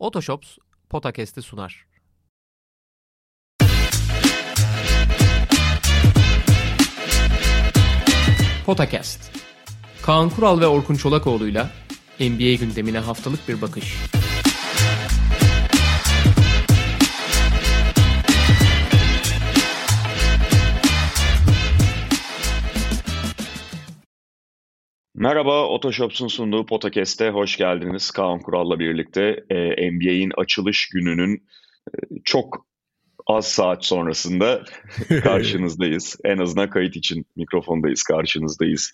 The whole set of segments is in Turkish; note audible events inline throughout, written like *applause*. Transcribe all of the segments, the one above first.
Otoshops Potakest'i sunar. Potakast. Kaan Kural ve Orkun Çolakoğlu'yla NBA gündemine haftalık bir bakış. Merhaba, Otoshops'un sunduğu Podcast'e hoş geldiniz. Kaan Kural'la birlikte e, NBA'in açılış gününün e, çok az saat sonrasında *laughs* karşınızdayız. en azından kayıt için mikrofondayız, karşınızdayız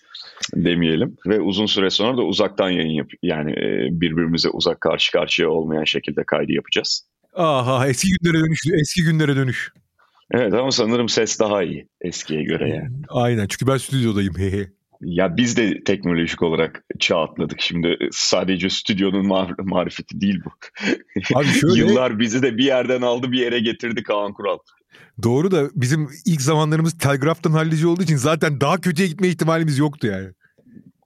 demeyelim. Ve uzun süre sonra da uzaktan yayın yap yani e, birbirimize uzak karşı karşıya olmayan şekilde kaydı yapacağız. Aha eski günlere dönüş, eski günlere dönüş. Evet ama sanırım ses daha iyi eskiye göre yani. Aynen çünkü ben stüdyodayım. Ya biz de teknolojik olarak çağ atladık. Şimdi sadece stüdyonun mar- marifeti değil bu. Abi *laughs* şöyle... Yıllar bizi de bir yerden aldı bir yere getirdi Kaan Kural. Doğru da bizim ilk zamanlarımız telgraftan hallici olduğu için zaten daha kötüye gitme ihtimalimiz yoktu yani.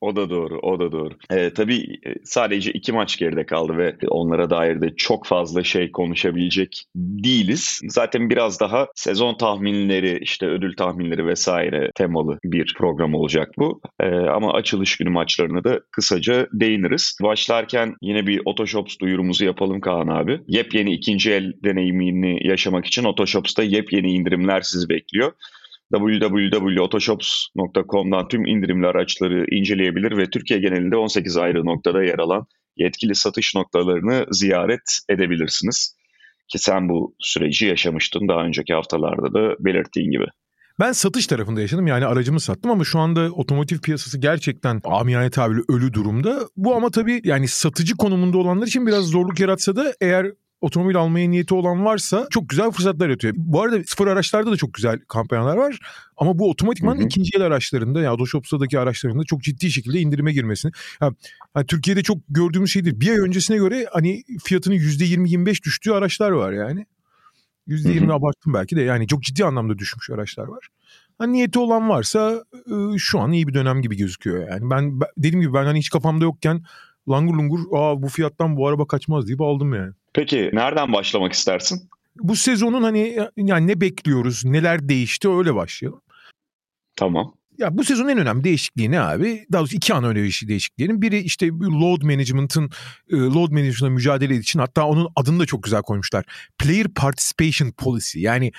O da doğru, o da doğru. Ee, tabii e, sadece iki maç geride kaldı ve onlara dair de çok fazla şey konuşabilecek değiliz. Zaten biraz daha sezon tahminleri, işte ödül tahminleri vesaire temalı bir program olacak bu. Ee, ama açılış günü maçlarına da kısaca değiniriz. Başlarken yine bir Otoshops duyurumuzu yapalım Kaan abi. Yepyeni ikinci el deneyimini yaşamak için Otoshops'ta yepyeni indirimler sizi bekliyor www.otoshops.com'dan tüm indirimli araçları inceleyebilir ve Türkiye genelinde 18 ayrı noktada yer alan yetkili satış noktalarını ziyaret edebilirsiniz. Ki sen bu süreci yaşamıştın daha önceki haftalarda da belirttiğin gibi. Ben satış tarafında yaşadım yani aracımı sattım ama şu anda otomotiv piyasası gerçekten amiyane tabirle ölü durumda. Bu ama tabii yani satıcı konumunda olanlar için biraz zorluk yaratsa da eğer otomobil almaya niyeti olan varsa çok güzel fırsatlar yaratıyor. Bu arada sıfır araçlarda da çok güzel kampanyalar var. Ama bu otomatikman hı hı. ikinci el araçlarında ya Otoshops'taki araçlarında çok ciddi şekilde indirime girmesini. Yani, yani Türkiye'de çok gördüğümüz şeydir. Bir ay öncesine göre hani fiyatının %20-25 düştüğü araçlar var yani. %20 abarttım belki de yani çok ciddi anlamda düşmüş araçlar var. Hani niyeti olan varsa şu an iyi bir dönem gibi gözüküyor yani. Ben dediğim gibi ben hani hiç kafamda yokken langur lungur aa bu fiyattan bu araba kaçmaz deyip aldım yani. Peki nereden başlamak istersin? Bu sezonun hani yani ne bekliyoruz, neler değişti öyle başlayalım. Tamam. Ya bu sezonun en önemli değişikliği ne abi? Daha doğrusu iki ana önemli değişikliğinin. Biri işte load management'ın e, load management'la mücadele için hatta onun adını da çok güzel koymuşlar. Player participation policy yani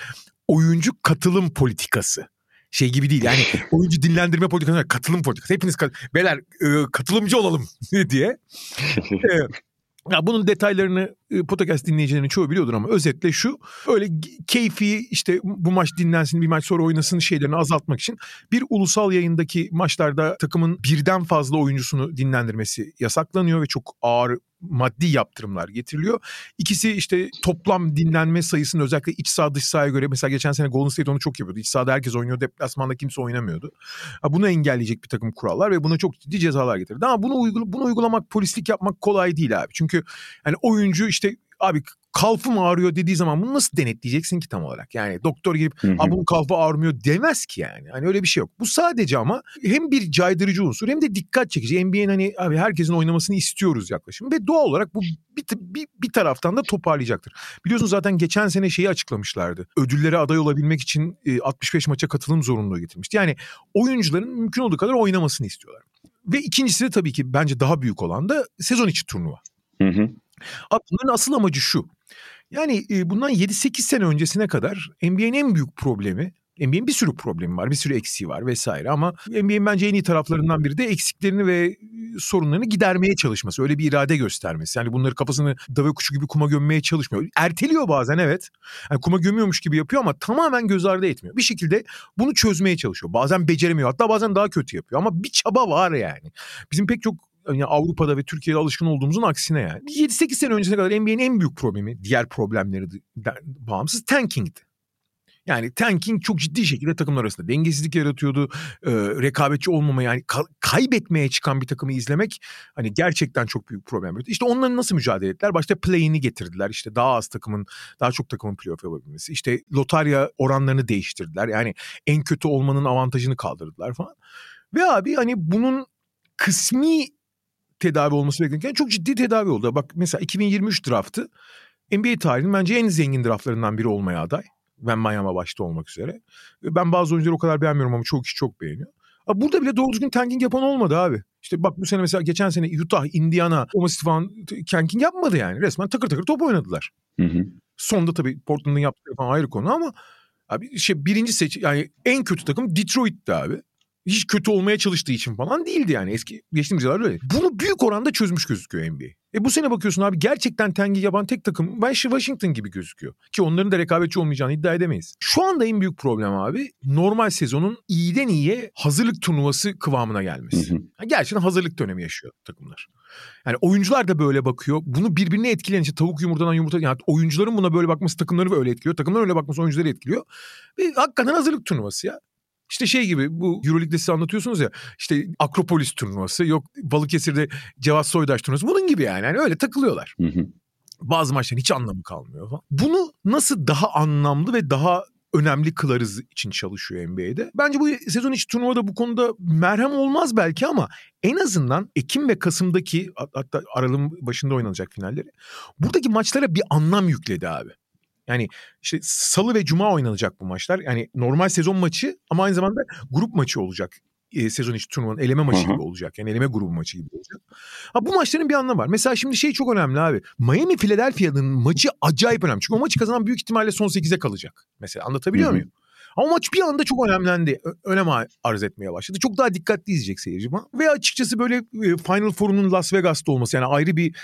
oyuncu katılım politikası şey gibi değil. Yani *laughs* oyuncu dinlendirme politikası, katılım politikası. Hepiniz kat beyler e, katılımcı olalım *laughs* diye. e, *laughs* ya bunun detaylarını e, podcast dinleyicilerinin çoğu biliyordur ama özetle şu. Öyle keyfi işte bu maç dinlensin bir maç sonra oynasın şeylerini azaltmak için bir ulusal yayındaki maçlarda takımın birden fazla oyuncusunu dinlendirmesi yasaklanıyor ve çok ağır maddi yaptırımlar getiriliyor. İkisi işte toplam dinlenme sayısını özellikle iç saha dış sahaya göre mesela geçen sene Golden State onu çok yapıyordu. İç sahada herkes oynuyor, deplasmanda kimse oynamıyordu. Bunu engelleyecek bir takım kurallar ve buna çok ciddi cezalar getirdi. Ama bunu, uygul bunu uygulamak, polislik yapmak kolay değil abi. Çünkü hani oyuncu işte abi kalfım ağrıyor dediği zaman bunu nasıl denetleyeceksin ki tam olarak? Yani doktor gelip ha bunun kalfı ağrımıyor demez ki yani. Hani öyle bir şey yok. Bu sadece ama hem bir caydırıcı unsur hem de dikkat çekici. NBA'nin hani abi herkesin oynamasını istiyoruz yaklaşım ve doğal olarak bu bir, bir, bir taraftan da toparlayacaktır. Biliyorsunuz zaten geçen sene şeyi açıklamışlardı. Ödüllere aday olabilmek için 65 maça katılım zorunluluğu getirmişti. Yani oyuncuların mümkün olduğu kadar oynamasını istiyorlar. Ve ikincisi de tabii ki bence daha büyük olan da sezon içi turnuva. Hı hı. Abi bunların asıl amacı şu. Yani bundan 7-8 sene öncesine kadar NBA'nin en büyük problemi NBA'nin bir sürü problemi var, bir sürü eksiği var vesaire ama NBA'nin bence en iyi taraflarından biri de eksiklerini ve sorunlarını gidermeye çalışması. Öyle bir irade göstermesi. Yani bunları kafasını deve kuşu gibi kuma gömmeye çalışmıyor. Erteliyor bazen evet. Yani kuma gömüyormuş gibi yapıyor ama tamamen göz ardı etmiyor. Bir şekilde bunu çözmeye çalışıyor. Bazen beceremiyor hatta bazen daha kötü yapıyor ama bir çaba var yani. Bizim pek çok yani Avrupa'da ve Türkiye'de alışkın olduğumuzun aksine yani. 7-8 sene öncesine kadar NBA'nin en büyük problemi, diğer problemleri bağımsız tankingdi. Yani tanking çok ciddi şekilde takımlar arasında dengesizlik yaratıyordu. E, rekabetçi olmama yani ka- kaybetmeye çıkan bir takımı izlemek hani gerçekten çok büyük problem. İşte onların nasıl mücadele ettiler? Başta play'ini getirdiler. İşte daha az takımın, daha çok takımın playoff yapabilmesi. İşte lotarya oranlarını değiştirdiler. Yani en kötü olmanın avantajını kaldırdılar falan. Ve abi hani bunun kısmi tedavi olması beklenirken çok ciddi tedavi oldu. Bak mesela 2023 draftı NBA tarihinin bence en zengin draftlarından biri olmaya aday. Ben Miami başta olmak üzere. Ben bazı oyuncuları o kadar beğenmiyorum ama çok kişi çok beğeniyor. Burada bile doğru düzgün tanking yapan olmadı abi. İşte bak bu sene mesela geçen sene Utah, Indiana, Omasis falan tanking yapmadı yani. Resmen takır takır top oynadılar. Hı hı. Sonda tabii Portland'ın yaptığı falan ayrı konu ama abi şey birinci seç yani en kötü takım Detroit'ti abi hiç kötü olmaya çalıştığı için falan değildi yani. Eski geçtiğimiz yıllar öyle. Bunu büyük oranda çözmüş gözüküyor NBA. E bu sene bakıyorsun abi gerçekten tengi yaban tek takım Washington gibi gözüküyor. Ki onların da rekabetçi olmayacağını iddia edemeyiz. Şu anda en büyük problem abi normal sezonun iyiden iyiye hazırlık turnuvası kıvamına gelmesi. Hı hı. Yani gerçekten hazırlık dönemi yaşıyor takımlar. Yani oyuncular da böyle bakıyor. Bunu birbirine etkileyen işte tavuk yumurtadan yumurta yani oyuncuların buna böyle bakması takımları öyle etkiliyor. Takımlar öyle bakması oyuncuları etkiliyor. Ve hakikaten hazırlık turnuvası ya. İşte şey gibi bu Euroleague'de size anlatıyorsunuz ya işte Akropolis turnuvası yok Balıkesir'de Cevat Soydaş turnuvası bunun gibi yani. yani öyle takılıyorlar. Hı hı. Bazı maçların hiç anlamı kalmıyor falan. Bunu nasıl daha anlamlı ve daha önemli kılarız için çalışıyor NBA'de. Bence bu sezon içi turnuvada bu konuda merhem olmaz belki ama en azından Ekim ve Kasım'daki hatta Aralık'ın başında oynanacak finalleri buradaki maçlara bir anlam yükledi abi. Yani işte salı ve cuma oynanacak bu maçlar. Yani normal sezon maçı ama aynı zamanda grup maçı olacak. E, sezon içi turnuvanın eleme maçı Hı-hı. gibi olacak. Yani eleme grubu maçı gibi olacak. Ha bu maçların bir anlamı var. Mesela şimdi şey çok önemli abi. Miami Philadelphia'nın maçı acayip önemli. Çünkü o maçı kazanan büyük ihtimalle son 8'e kalacak. Mesela anlatabiliyor Hı-hı. muyum? Ama maç bir anda çok önemlendi. Önem arz etmeye başladı. Çok daha dikkatli izleyecek seyirci. Ve açıkçası böyle e, Final Four'un Las Vegas'ta olması yani ayrı bir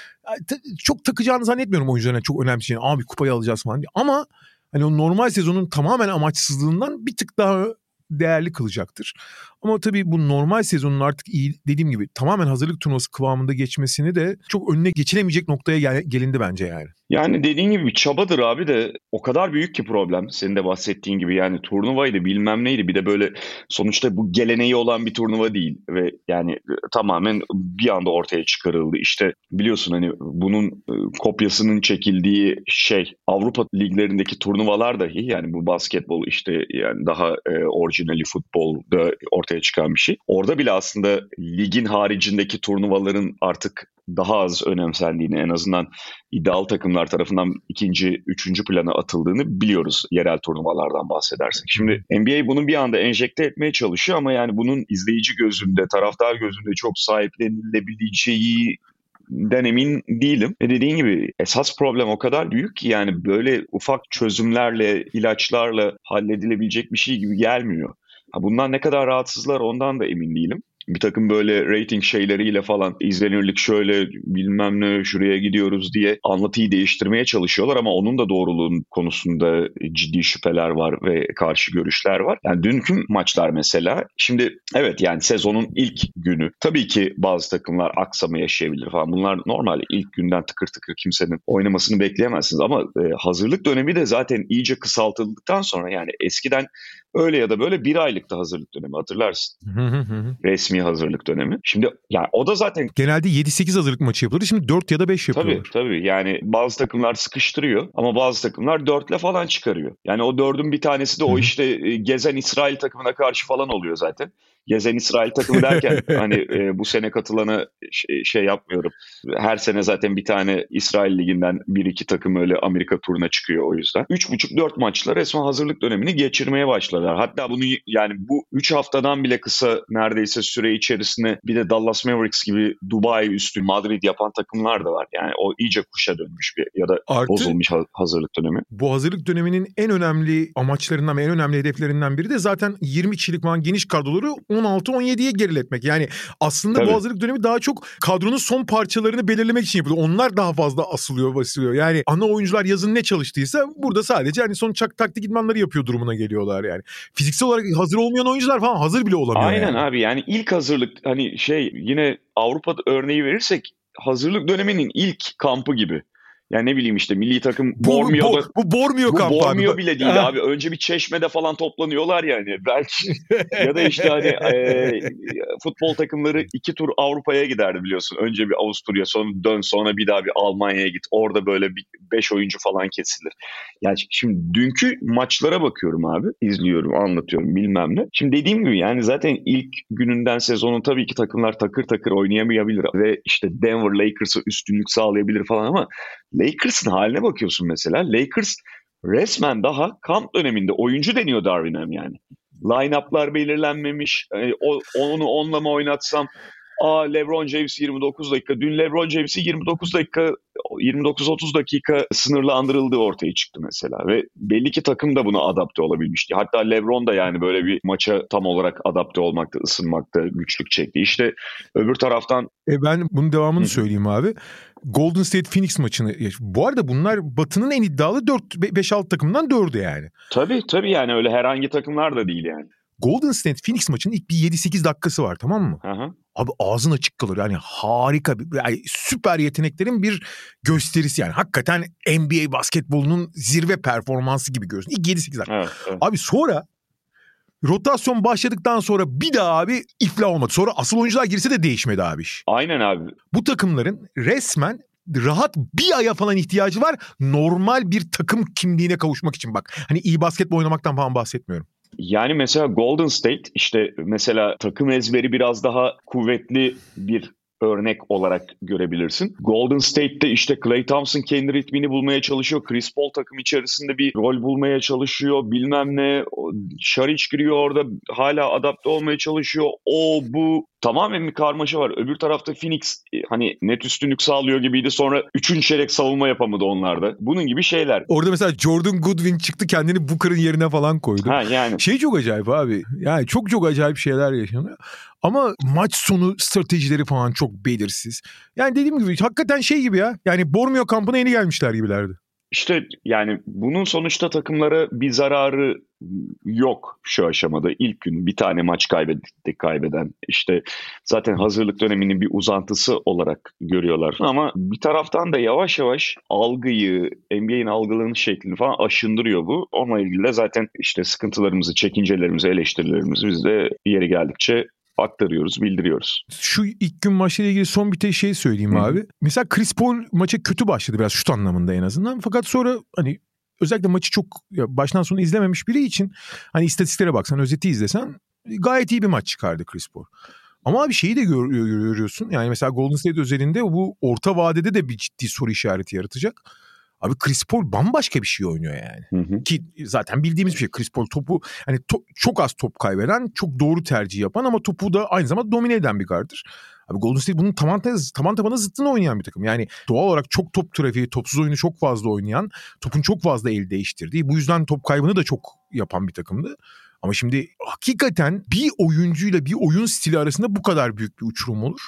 çok takacağını zannetmiyorum oyuncularına çok önemli şey. Abi kupayı alacağız falan diye. Ama hani o normal sezonun tamamen amaçsızlığından bir tık daha değerli kılacaktır. Ama tabii bu normal sezonun artık iyi dediğim gibi tamamen hazırlık turnuvası kıvamında geçmesini de çok önüne geçilemeyecek noktaya gel- gelindi bence yani. Yani dediğin gibi bir çabadır abi de o kadar büyük ki problem. Senin de bahsettiğin gibi yani turnuvaydı bilmem neydi. Bir de böyle sonuçta bu geleneği olan bir turnuva değil. Ve yani tamamen bir anda ortaya çıkarıldı. İşte biliyorsun hani bunun e, kopyasının çekildiği şey Avrupa liglerindeki turnuvalar dahi yani bu basketbol işte yani daha e, orijinali futbolda ortaya çıkan bir şey. Orada bile aslında ligin haricindeki turnuvaların artık daha az önemsendiğini en azından iddialı takımlar tarafından ikinci, üçüncü plana atıldığını biliyoruz yerel turnuvalardan bahsedersek. Şimdi NBA bunu bir anda enjekte etmeye çalışıyor ama yani bunun izleyici gözünde, taraftar gözünde çok sahiplenilebileceği den emin değilim. Ve dediğin gibi esas problem o kadar büyük ki yani böyle ufak çözümlerle, ilaçlarla halledilebilecek bir şey gibi gelmiyor. Bundan ne kadar rahatsızlar ondan da emin değilim bir takım böyle rating şeyleriyle falan izlenirlik şöyle bilmem ne şuraya gidiyoruz diye anlatıyı değiştirmeye çalışıyorlar ama onun da doğruluğun konusunda ciddi şüpheler var ve karşı görüşler var. Yani dünkü maçlar mesela şimdi evet yani sezonun ilk günü tabii ki bazı takımlar aksama yaşayabilir falan bunlar normal ilk günden tıkır tıkır kimsenin oynamasını bekleyemezsiniz ama e, hazırlık dönemi de zaten iyice kısaltıldıktan sonra yani eskiden öyle ya da böyle bir aylıkta hazırlık dönemi hatırlarsın. Resmi hazırlık dönemi. Şimdi yani o da zaten... Genelde 7-8 hazırlık maçı yapılır. Şimdi 4 ya da 5 yapıyorlar. Tabii tabii yani bazı takımlar sıkıştırıyor ama bazı takımlar 4'le falan çıkarıyor. Yani o 4'ün bir tanesi de o işte e, gezen İsrail takımına karşı falan oluyor zaten gezen İsrail takımı derken *laughs* hani e, bu sene katılana şey, şey yapmıyorum. Her sene zaten bir tane İsrail liginden bir iki takım öyle Amerika turuna çıkıyor o yüzden. 3,5-4 maçla resmen hazırlık dönemini geçirmeye başladılar. Hatta bunu yani bu 3 haftadan bile kısa neredeyse süre içerisinde bir de Dallas Mavericks gibi Dubai üstü Madrid yapan takımlar da var. Yani o iyice kuşa dönmüş bir ya da Artı, bozulmuş hazırlık dönemi. Bu hazırlık döneminin en önemli amaçlarından ve en önemli hedeflerinden biri de zaten 20 kişilik falan geniş kadroları 16-17'ye geriletmek. Yani aslında Tabii. bu hazırlık dönemi daha çok kadronun son parçalarını belirlemek için yapılıyor. Onlar daha fazla asılıyor, basılıyor. Yani ana oyuncular yazın ne çalıştıysa burada sadece hani son çak taktik idmanları yapıyor durumuna geliyorlar yani. Fiziksel olarak hazır olmayan oyuncular falan hazır bile olamıyor. Aynen yani. abi yani ilk hazırlık hani şey yine Avrupa'da örneği verirsek hazırlık döneminin ilk kampı gibi. Yani ne bileyim işte milli takım Bormio'da... Bu, bu, bu Bormio kampı Bormio bile değil abi. Önce bir çeşmede falan toplanıyorlar yani. Belki *laughs* ya da işte hani e, futbol takımları iki tur Avrupa'ya giderdi biliyorsun. Önce bir Avusturya sonra dön sonra bir daha bir Almanya'ya git. Orada böyle bir 5 oyuncu falan kesilir. Yani şimdi dünkü maçlara bakıyorum abi. izliyorum, anlatıyorum bilmem ne. Şimdi dediğim gibi yani zaten ilk gününden sezonun tabii ki takımlar takır takır oynayamayabilir ve işte Denver Lakers'a üstünlük sağlayabilir falan ama Lakers'ın haline bakıyorsun mesela. Lakers resmen daha kamp döneminde oyuncu deniyor Darwin yani. Line-up'lar belirlenmemiş. O, onu onunla mı oynatsam Aa LeBron James 29 dakika. Dün LeBron James'i 29 dakika 29-30 dakika sınırlandırıldığı ortaya çıktı mesela ve belli ki takım da buna adapte olabilmişti. Hatta LeBron da yani böyle bir maça tam olarak adapte olmakta, ısınmakta güçlük çekti. İşte öbür taraftan e ben bunun devamını Hı. söyleyeyim abi. Golden State Phoenix maçını bu arada bunlar Batı'nın en iddialı 4 5-6 takımından 4'ü yani. Tabii tabii yani öyle herhangi takımlar da değil yani. Golden State Phoenix maçının ilk bir 7-8 dakikası var tamam mı? Hı hı. Abi ağzın açık kalır. Yani harika bir yani süper yeteneklerin bir gösterisi yani. Hakikaten NBA basketbolunun zirve performansı gibi görüyorsun. İlk 7-8 dakika. Evet, evet. Abi sonra rotasyon başladıktan sonra bir daha abi iflah olmadı. Sonra asıl oyuncular girse de değişmedi abi iş. Aynen abi. Bu takımların resmen rahat bir aya falan ihtiyacı var. Normal bir takım kimliğine kavuşmak için bak. Hani iyi basketbol oynamaktan falan bahsetmiyorum. Yani mesela Golden State işte mesela takım ezberi biraz daha kuvvetli bir örnek olarak görebilirsin. Golden State'te işte Clay Thompson kendi ritmini bulmaya çalışıyor. Chris Paul takım içerisinde bir rol bulmaya çalışıyor. Bilmem ne. Şaric giriyor orada hala adapte olmaya çalışıyor. O bu tamamen bir karmaşa var. Öbür tarafta Phoenix e, hani net üstünlük sağlıyor gibiydi. Sonra üçüncü çeyrek savunma yapamadı onlarda. Bunun gibi şeyler. Orada mesela Jordan Goodwin çıktı kendini Booker'ın yerine falan koydu. Ha yani. Şey çok acayip abi. Yani çok çok acayip şeyler yaşanıyor. Ama maç sonu stratejileri falan çok belirsiz. Yani dediğim gibi hakikaten şey gibi ya. Yani Bormio kampına yeni gelmişler gibilerdi. İşte yani bunun sonuçta takımlara bir zararı yok şu aşamada. İlk gün bir tane maç kaybettik kaybeden. İşte zaten hazırlık döneminin bir uzantısı olarak görüyorlar. Ama bir taraftan da yavaş yavaş algıyı, NBA'in algılarının şeklini falan aşındırıyor bu. Onunla ilgili de zaten işte sıkıntılarımızı, çekincelerimizi, eleştirilerimizi biz de yeri geldikçe aktarıyoruz, bildiriyoruz. Şu ilk gün maçıyla ilgili son bir şey söyleyeyim Hı. abi. Mesela Chris Paul maça kötü başladı biraz şut anlamında en azından. Fakat sonra hani özellikle maçı çok baştan sona izlememiş biri için hani istatistiklere baksan, özeti izlesen gayet iyi bir maç çıkardı Chris Paul. Ama bir şeyi de gör, görüyorsun. Yani mesela Golden State özelinde bu orta vadede de bir ciddi soru işareti yaratacak. Abi Chris Paul bambaşka bir şey oynuyor yani. Hı hı. Ki zaten bildiğimiz bir şey. Chris Paul topu hani to, çok az top kaybeden, çok doğru tercih yapan ama topu da aynı zamanda domine eden bir gardır. Abi Golden State bunun taban, taban tabana zıttını oynayan bir takım. Yani doğal olarak çok top trafiği, topsuz oyunu çok fazla oynayan, topun çok fazla el değiştirdiği, bu yüzden top kaybını da çok yapan bir takımdı. Ama şimdi hakikaten bir oyuncuyla bir oyun stili arasında bu kadar büyük bir uçurum olur.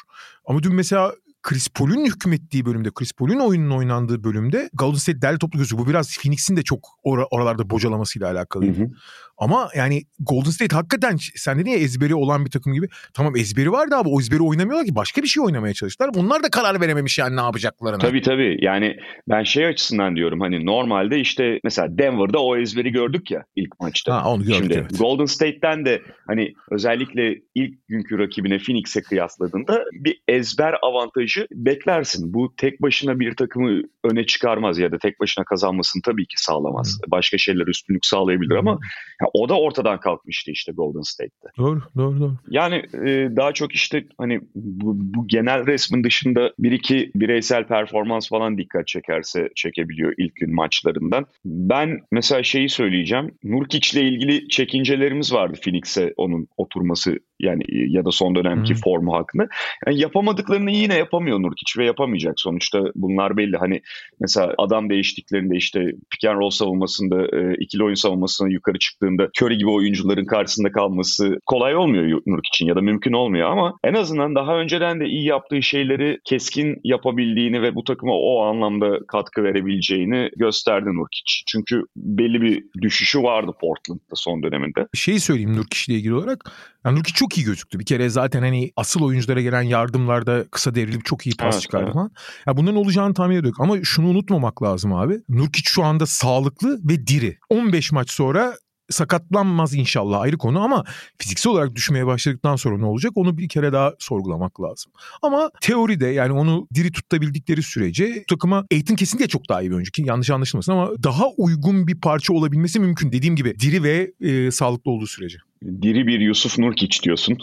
Ama dün mesela Chris Paul'un hükmettiği bölümde, Chris Paul'un oyunun oynandığı bölümde Golden State derli toplu gözü. Bu biraz Phoenix'in de çok or- oralarda bocalamasıyla alakalıydı. Hı hı. Ama yani Golden State hakikaten sen dedin ya ezberi olan bir takım gibi. Tamam ezberi vardı abi o ezberi oynamıyorlar ki başka bir şey oynamaya çalıştılar. Bunlar da karar verememiş yani ne yapacaklarını. Tabii tabii yani ben şey açısından diyorum hani normalde işte mesela Denver'da o ezberi gördük ya ilk maçta. Ha onu gördük Şimdi evet. Golden State'ten de hani özellikle ilk günkü rakibine Phoenix'e kıyasladığında bir ezber avantajı beklersin. Bu tek başına bir takımı öne çıkarmaz ya da tek başına kazanmasını tabii ki sağlamaz. Başka şeyler üstünlük sağlayabilir ama ya o da ortadan kalkmıştı işte Golden State'te. Doğru, doğru, doğru. Yani e, daha çok işte hani bu, bu genel resmin dışında bir iki bireysel performans falan dikkat çekerse çekebiliyor ilk gün maçlarından. Ben mesela şeyi söyleyeceğim. Nurkic ile ilgili çekincelerimiz vardı Phoenix'e onun oturması yani ya da son dönemki hmm. formu hakkında. Yani yapamadıklarını yine yapamıyor Nurkic ve yapamayacak. Sonuçta bunlar belli. Hani mesela adam değiştiklerinde işte pick and roll savunmasında e, ikili oyun savunmasına yukarı çıktığında Curry gibi oyuncuların karşısında kalması kolay olmuyor Nurkic'in ya da mümkün olmuyor ama en azından daha önceden de iyi yaptığı şeyleri keskin yapabildiğini ve bu takıma o anlamda katkı verebileceğini gösterdi Nurkic. Çünkü belli bir düşüşü vardı Portland'da son döneminde. Şeyi söyleyeyim Nurkic ile ilgili olarak. Yani Nurkic çok iyi gözüktü. Bir kere zaten hani asıl oyunculara gelen yardımlarda kısa devrilip çok iyi pas evet, çıkardı evet. falan. Ya bunların olacağını tahmin ediyorduk. Ama şunu unutmamak lazım abi. Nurkic şu anda sağlıklı ve diri. 15 maç sonra sakatlanmaz inşallah ayrı konu ama fiziksel olarak düşmeye başladıktan sonra ne olacak onu bir kere daha sorgulamak lazım. Ama teoride yani onu diri tutabildikleri sürece takıma Aiton kesinlikle çok daha iyi bir oyuncu. Yanlış anlaşılmasın ama daha uygun bir parça olabilmesi mümkün. Dediğim gibi diri ve e, sağlıklı olduğu sürece diri bir Yusuf Nurkic diyorsun.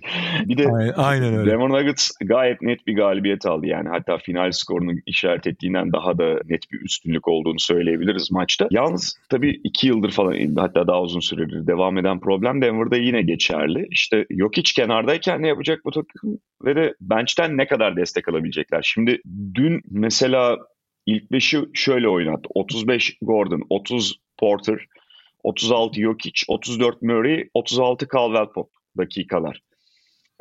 *laughs* bir de aynen, aynen öyle. Denver Nuggets gayet net bir galibiyet aldı. Yani hatta final skorunu işaret ettiğinden daha da net bir üstünlük olduğunu söyleyebiliriz maçta. Yalnız tabii iki yıldır falan hatta daha uzun süredir devam eden problem Denver'da yine geçerli. İşte Jokic kenardayken ne yapacak bu takım ve de bench'ten ne kadar destek alabilecekler. Şimdi dün mesela ilk beşi şöyle oynattı. 35 Gordon, 30 Porter, 36 Jokic, 34 Murray, 36 Caldwell Pop dakikalar.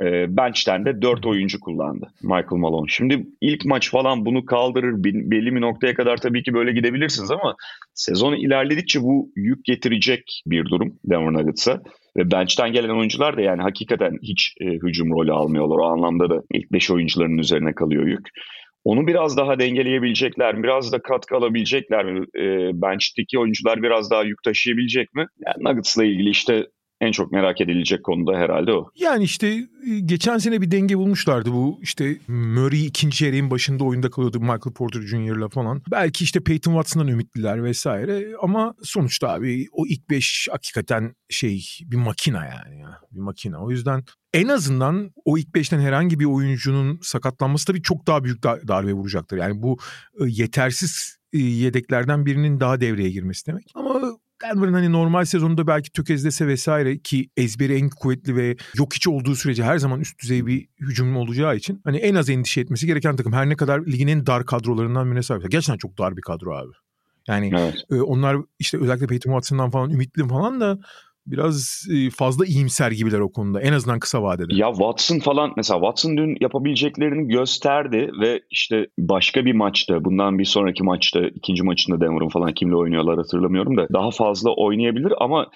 E, bench'ten de 4 oyuncu kullandı Michael Malone. Şimdi ilk maç falan bunu kaldırır. Belli bir noktaya kadar tabii ki böyle gidebilirsiniz ama sezon ilerledikçe bu yük getirecek bir durum Denver Nuggets'a. Ve bench'ten gelen oyuncular da yani hakikaten hiç e, hücum rolü almıyorlar. O anlamda da ilk 5 oyuncuların üzerine kalıyor yük. Onu biraz daha dengeleyebilecekler mi? Biraz da katkı alabilecekler mi? E, bench'teki oyuncular biraz daha yük taşıyabilecek mi? Yani Nuggets'la ilgili işte en çok merak edilecek konu da herhalde o. Yani işte e, geçen sene bir denge bulmuşlardı bu işte Murray ikinci çeyreğin başında oyunda kalıyordu Michael Porter Jr.'la falan. Belki işte Peyton Watson'dan ümitliler vesaire ama sonuçta abi o ilk beş hakikaten şey bir makina yani ya bir makina. O yüzden en azından o ilk beşten herhangi bir oyuncunun sakatlanması tabii çok daha büyük darbe vuracaktır. Yani bu e, yetersiz e, yedeklerden birinin daha devreye girmesi demek. Ama Denver'ın hani normal sezonunda belki tökezlese vesaire ki ezberi en kuvvetli ve yok hiç olduğu sürece her zaman üst düzey bir hücum olacağı için hani en az endişe etmesi gereken takım her ne kadar ligin en dar kadrolarından birine sahip. Gerçekten çok dar bir kadro abi. Yani evet. e, onlar işte özellikle Peyton Watson'dan falan ümitli falan da biraz e, fazla iyimser gibiler o konuda. En azından kısa vadede. Ya Watson falan mesela Watson dün yapabileceklerini gösterdi ve işte başka bir maçta bundan bir sonraki maçta ikinci maçında Denver'ın falan kimle oynuyorlar hatırlamıyorum da daha fazla oynayabilir ama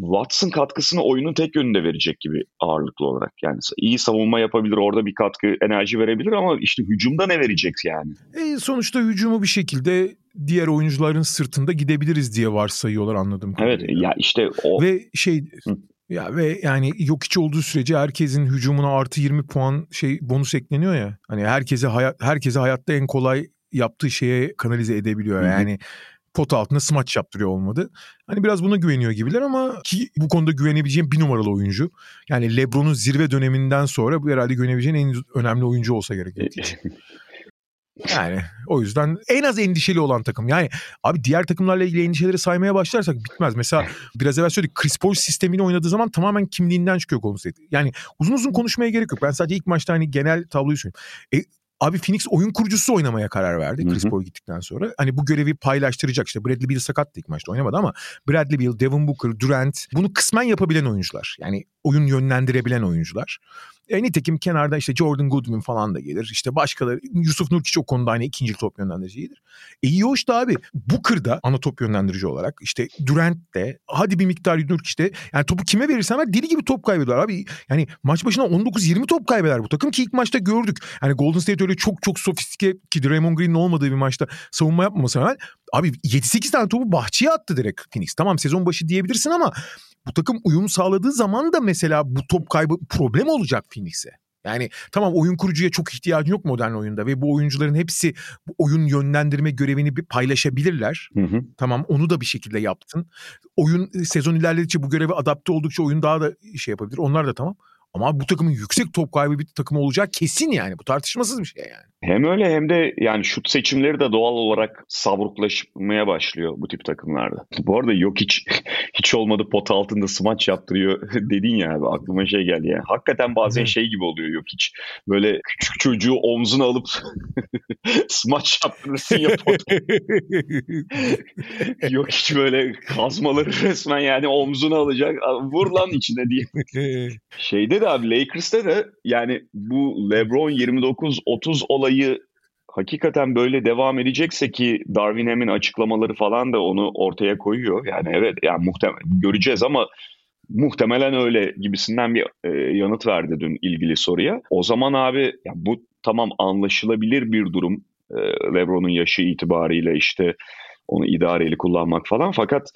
Watson katkısını oyunun tek yönünde verecek gibi ağırlıklı olarak. Yani iyi savunma yapabilir, orada bir katkı, enerji verebilir ama işte hücumda ne verecek yani? E, sonuçta hücumu bir şekilde diğer oyuncuların sırtında gidebiliriz diye varsayıyorlar anladım. Evet ya işte o. Ve şey Hı. Ya ve yani yok hiç olduğu sürece herkesin hücumuna artı 20 puan şey bonus ekleniyor ya. Hani herkese hayat herkese hayatta en kolay yaptığı şeye kanalize edebiliyor. Yani pot altında smaç yaptırıyor olmadı. Hani biraz buna güveniyor gibiler ama ki bu konuda güvenebileceğim bir numaralı oyuncu. Yani LeBron'un zirve döneminden sonra bu herhalde güvenebileceğin en önemli oyuncu olsa gerek. Yani o yüzden en az endişeli olan takım. Yani abi diğer takımlarla ilgili endişeleri saymaya başlarsak bitmez. Mesela biraz evvel söyledik Chris Paul sistemini oynadığı zaman tamamen kimliğinden çıkıyor konusu. Yani uzun uzun konuşmaya gerek yok. Ben sadece ilk maçta hani genel tabloyu söyleyeyim. E, Abi Phoenix oyun kurucusu oynamaya karar verdi Chris Paul gittikten sonra. Hani bu görevi paylaştıracak işte Bradley Beal sakattı ilk maçta oynamadı ama Bradley Beal, Devin Booker, Durant bunu kısmen yapabilen oyuncular. Yani oyun yönlendirebilen oyuncular. E, nitekim kenarda işte Jordan Goodwin falan da gelir. İşte başkaları Yusuf Nurkic o konuda hani ikinci top yönlendiricidir. E iyi hoş da abi Booker'da ana top yönlendirici olarak işte Durant de hadi bir miktar Nurkic'te yani topu kime verirsen ver deli gibi top kaybediyor abi. Yani maç başına 19-20 top kaybeder bu takım ki ilk maçta gördük. Yani Golden State öyle çok çok sofistike ki Draymond Green'in olmadığı bir maçta savunma yapmaması rağmen abi 7-8 tane topu bahçeye attı direkt Phoenix. Tamam sezon başı diyebilirsin ama bu takım uyum sağladığı zaman da mesela bu top kaybı problem olacak Phoenix'e. Yani tamam oyun kurucuya çok ihtiyacın yok modern oyunda ve bu oyuncuların hepsi bu oyun yönlendirme görevini bir paylaşabilirler. Hı hı. Tamam onu da bir şekilde yaptın. Oyun sezon ilerledikçe bu göreve adapte oldukça oyun daha da şey yapabilir. Onlar da tamam. Ama bu takımın yüksek top kaybı bir takım olacak kesin yani. Bu tartışmasız bir şey yani. Hem öyle hem de yani şut seçimleri de doğal olarak savruklaşmaya başlıyor bu tip takımlarda. Bu arada yok hiç *laughs* hiç olmadı pot altında smaç yaptırıyor *laughs* dedin ya abi aklıma şey geldi yani. Hakikaten bazen şey gibi oluyor yok hiç. Böyle küçük çocuğu omzuna alıp *laughs* smaç yaptırırsın ya pot. yok hiç böyle kazmaları resmen yani omzuna alacak. Vur lan içine diye. Şeyde de abi Lakers'ta da yani bu LeBron 29-30 olayı hakikaten böyle devam edecekse ki Darwin Ham'in açıklamaları falan da onu ortaya koyuyor. Yani evet yani muhtemel göreceğiz ama muhtemelen öyle gibisinden bir e, yanıt verdi dün ilgili soruya. O zaman abi ya bu tamam anlaşılabilir bir durum. E, LeBron'un yaşı itibariyle işte onu idareli kullanmak falan fakat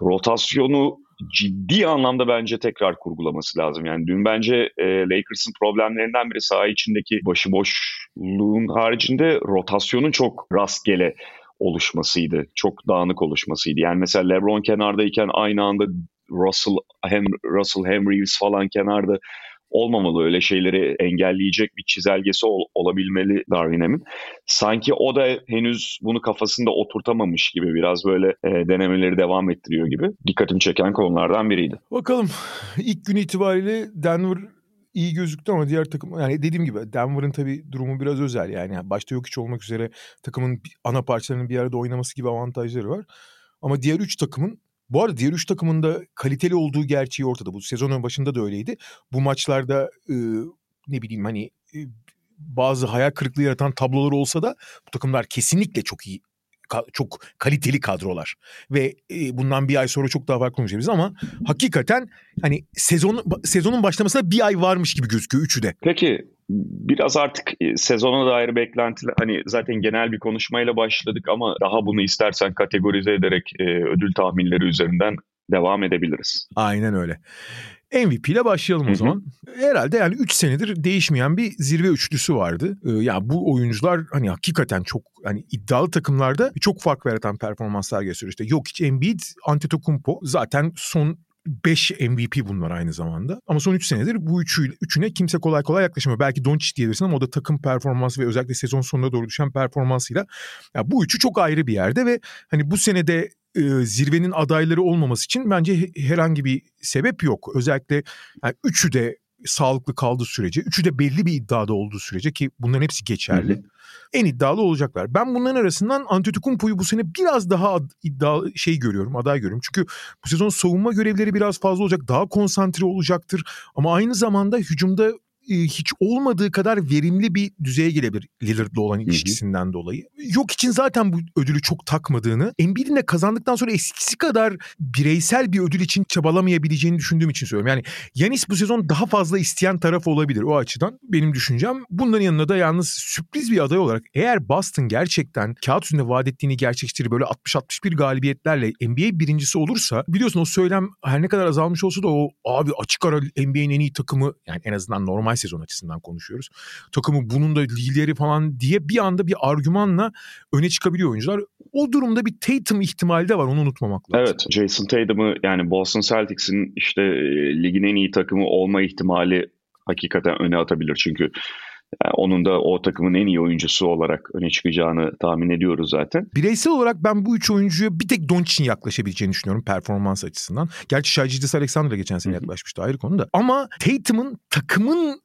rotasyonu ciddi anlamda bence tekrar kurgulaması lazım. Yani dün bence e, Lakers'ın problemlerinden biri saha içindeki başıboşluğun haricinde rotasyonun çok rastgele oluşmasıydı. Çok dağınık oluşmasıydı. Yani mesela LeBron kenardayken aynı anda Russell hem Russell hem Reeves falan kenarda olmamalı. Öyle şeyleri engelleyecek bir çizelgesi ol, olabilmeli Darwin Ham'in. Sanki o da henüz bunu kafasında oturtamamış gibi biraz böyle e, denemeleri devam ettiriyor gibi. Dikkatimi çeken konulardan biriydi. Bakalım ilk gün itibariyle Denver iyi gözüktü ama diğer takım yani dediğim gibi Denver'ın tabii durumu biraz özel yani başta yok hiç olmak üzere takımın ana parçalarının bir arada oynaması gibi avantajları var. Ama diğer üç takımın bu arada diğer üç takımın da kaliteli olduğu gerçeği ortada. Bu sezonun başında da öyleydi. Bu maçlarda e, ne bileyim hani e, bazı hayal kırıklığı yaratan tablolar olsa da bu takımlar kesinlikle çok iyi çok kaliteli kadrolar ve bundan bir ay sonra çok daha farklı konuşacağız ama hakikaten hani sezon sezonun başlamasına bir ay varmış gibi gözüküyor üçü de. Peki biraz artık e, sezona dair beklentiler hani zaten genel bir konuşmayla başladık ama daha bunu istersen kategorize ederek e, ödül tahminleri üzerinden devam edebiliriz. Aynen öyle. MVP ile başlayalım o zaman. Herhalde yani 3 senedir değişmeyen bir zirve üçlüsü vardı. Ee, ya yani bu oyuncular hani hakikaten çok hani iddialı takımlarda çok fark yaratan performanslar gösteriyor. İşte Jokic, Embiid, Antetokounmpo zaten son 5 MVP bunlar aynı zamanda. Ama son 3 senedir bu üçü, üçüne kimse kolay kolay yaklaşamıyor. Belki Doncic diyebilirsin ama o da takım performansı ve özellikle sezon sonuna doğru düşen performansıyla ya bu üçü çok ayrı bir yerde ve hani bu senede e, zirvenin adayları olmaması için bence herhangi bir sebep yok. Özellikle yani üçü de sağlıklı kaldığı sürece, üçü de belli bir iddiada olduğu sürece ki bunların hepsi geçerli. Hı hı. En iddialı olacaklar. Ben bunların arasından Antetokounmpo'yu bu sene biraz daha iddialı şey görüyorum, aday görüyorum. Çünkü bu sezon savunma görevleri biraz fazla olacak, daha konsantre olacaktır. Ama aynı zamanda hücumda hiç olmadığı kadar verimli bir düzeye gelebilir Lillard'la olan ilişkisinden Hı-hı. dolayı. Yok için zaten bu ödülü çok takmadığını, Embiid'in de kazandıktan sonra eskisi kadar bireysel bir ödül için çabalamayabileceğini düşündüğüm için söylüyorum. Yani Yanis bu sezon daha fazla isteyen taraf olabilir o açıdan benim düşüncem. Bunların yanında da yalnız sürpriz bir aday olarak eğer Boston gerçekten kağıt üstünde vaat ettiğini gerçekleştirir böyle 60-61 galibiyetlerle NBA birincisi olursa biliyorsun o söylem her ne kadar azalmış olsa da o abi açık ara NBA'nin en iyi takımı yani en azından normal sezon açısından konuşuyoruz. Takımı bunun da lideri falan diye bir anda bir argümanla öne çıkabiliyor oyuncular. O durumda bir Tatum ihtimali de var onu unutmamak lazım. Evet Jason Tatum'ı yani Boston Celtics'in işte e, ligin en iyi takımı olma ihtimali hakikaten öne atabilir. Çünkü yani onun da o takımın en iyi oyuncusu olarak öne çıkacağını tahmin ediyoruz zaten. Bireysel olarak ben bu üç oyuncuya bir tek Doncic'in yaklaşabileceğini düşünüyorum performans açısından. Gerçi Şajicis Alexander'a geçen sene yaklaşmıştı ayrı konuda. Ama Tatum'un takımın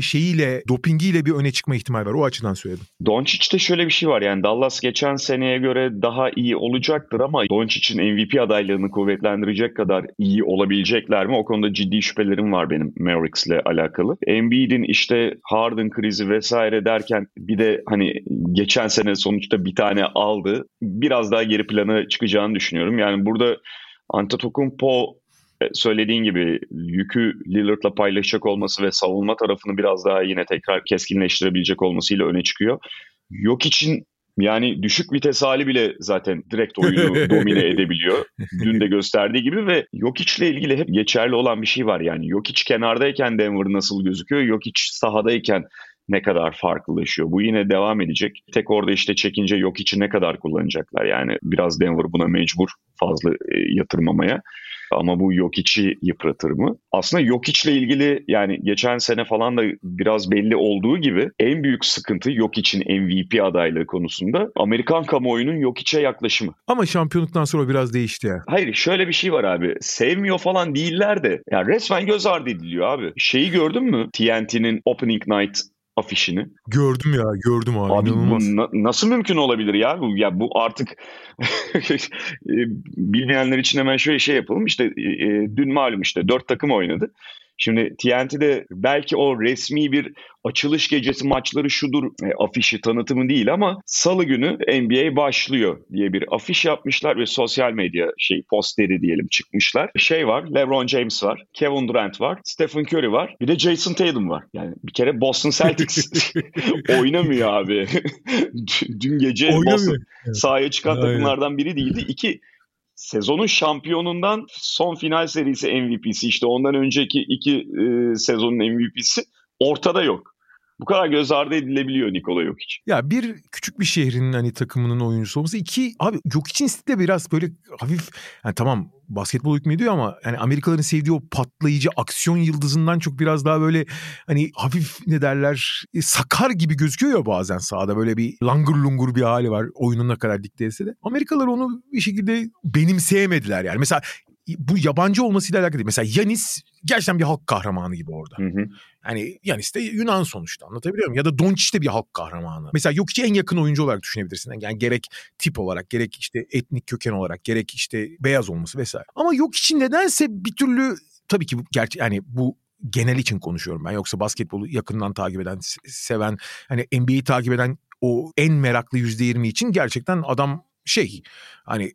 şeyiyle, dopingiyle bir öne çıkma ihtimali var. O açıdan söyledim. Doncic'te şöyle bir şey var yani Dallas geçen seneye göre daha iyi olacaktır ama Doncic'in MVP adaylığını kuvvetlendirecek kadar iyi olabilecekler mi? O konuda ciddi şüphelerim var benim Mavericks'le alakalı. Embiid'in işte Harden krizi vesaire derken bir de hani geçen sene sonuçta bir tane aldı. Biraz daha geri plana çıkacağını düşünüyorum. Yani burada Antetokounmpo söylediğin gibi yükü Lillard'la paylaşacak olması ve savunma tarafını biraz daha yine tekrar keskinleştirebilecek olmasıyla öne çıkıyor. Yok için yani düşük vites hali bile zaten direkt oyunu *laughs* domine edebiliyor. Dün de gösterdiği gibi ve Jokic ile ilgili hep geçerli olan bir şey var. Yani Jokic kenardayken Denver nasıl gözüküyor? Jokic sahadayken ne kadar farklılaşıyor. Bu yine devam edecek. Tek orada işte çekince yok için ne kadar kullanacaklar. Yani biraz Denver buna mecbur fazla e, yatırmamaya. Ama bu yok içi yıpratır mı? Aslında yok içle ilgili yani geçen sene falan da biraz belli olduğu gibi en büyük sıkıntı yok için MVP adaylığı konusunda Amerikan kamuoyunun yok içe yaklaşımı. Ama şampiyonluktan sonra biraz değişti ya. Hayır şöyle bir şey var abi. Sevmiyor falan değiller de. Yani resmen göz ardı ediliyor abi. Şeyi gördün mü? TNT'nin Opening Night afişini. Gördüm ya gördüm abi, abi inanılmaz. Bu na- nasıl mümkün olabilir ya? Bu, ya bu artık *laughs* e, bilmeyenler için hemen şöyle şey yapalım. İşte e, e, dün malum işte dört takım oynadı. Şimdi TNT'de belki o resmi bir açılış gecesi maçları şudur e, afişi tanıtımı değil ama salı günü NBA başlıyor diye bir afiş yapmışlar ve sosyal medya şey posteri diyelim çıkmışlar. Şey var LeBron James var, Kevin Durant var, Stephen Curry var bir de Jason Tatum var. Yani bir kere Boston Celtics *laughs* oynamıyor abi. *laughs* Dün gece Oynamıyor. Boston sahaya çıkan takımlardan biri değildi. İki sezonun şampiyonundan son final serisi MVP'si işte ondan önceki iki e, sezonun MVP'si ortada yok. Bu kadar göz ardı edilebiliyor Nikola Jokic. Ya bir küçük bir şehrin hani takımının oyuncusu olması. iki abi Jokic'in stili de biraz böyle hafif yani tamam basketbol hükmediyor ama yani Amerikalıların sevdiği o patlayıcı aksiyon yıldızından çok biraz daha böyle hani hafif ne derler e, sakar gibi gözüküyor ya bazen sahada böyle bir langır lungur bir hali var oyunun ne kadar dikte etse de. Amerikalılar onu bir şekilde benimseyemediler yani. Mesela bu yabancı olmasıyla alakalı değil. Mesela Yanis gerçekten bir halk kahramanı gibi orada. Hı hı. Yani Yanis de Yunan sonuçta anlatabiliyor muyum? Ya da Doncic de bir halk kahramanı. Mesela Jokic'i en yakın oyuncu olarak düşünebilirsin. Yani gerek tip olarak, gerek işte etnik köken olarak, gerek işte beyaz olması vesaire. Ama Jokic'in nedense bir türlü tabii ki gerçi yani bu genel için konuşuyorum ben. Yoksa basketbolu yakından takip eden, seven, hani NBA'yi takip eden o en meraklı %20 için gerçekten adam şey hani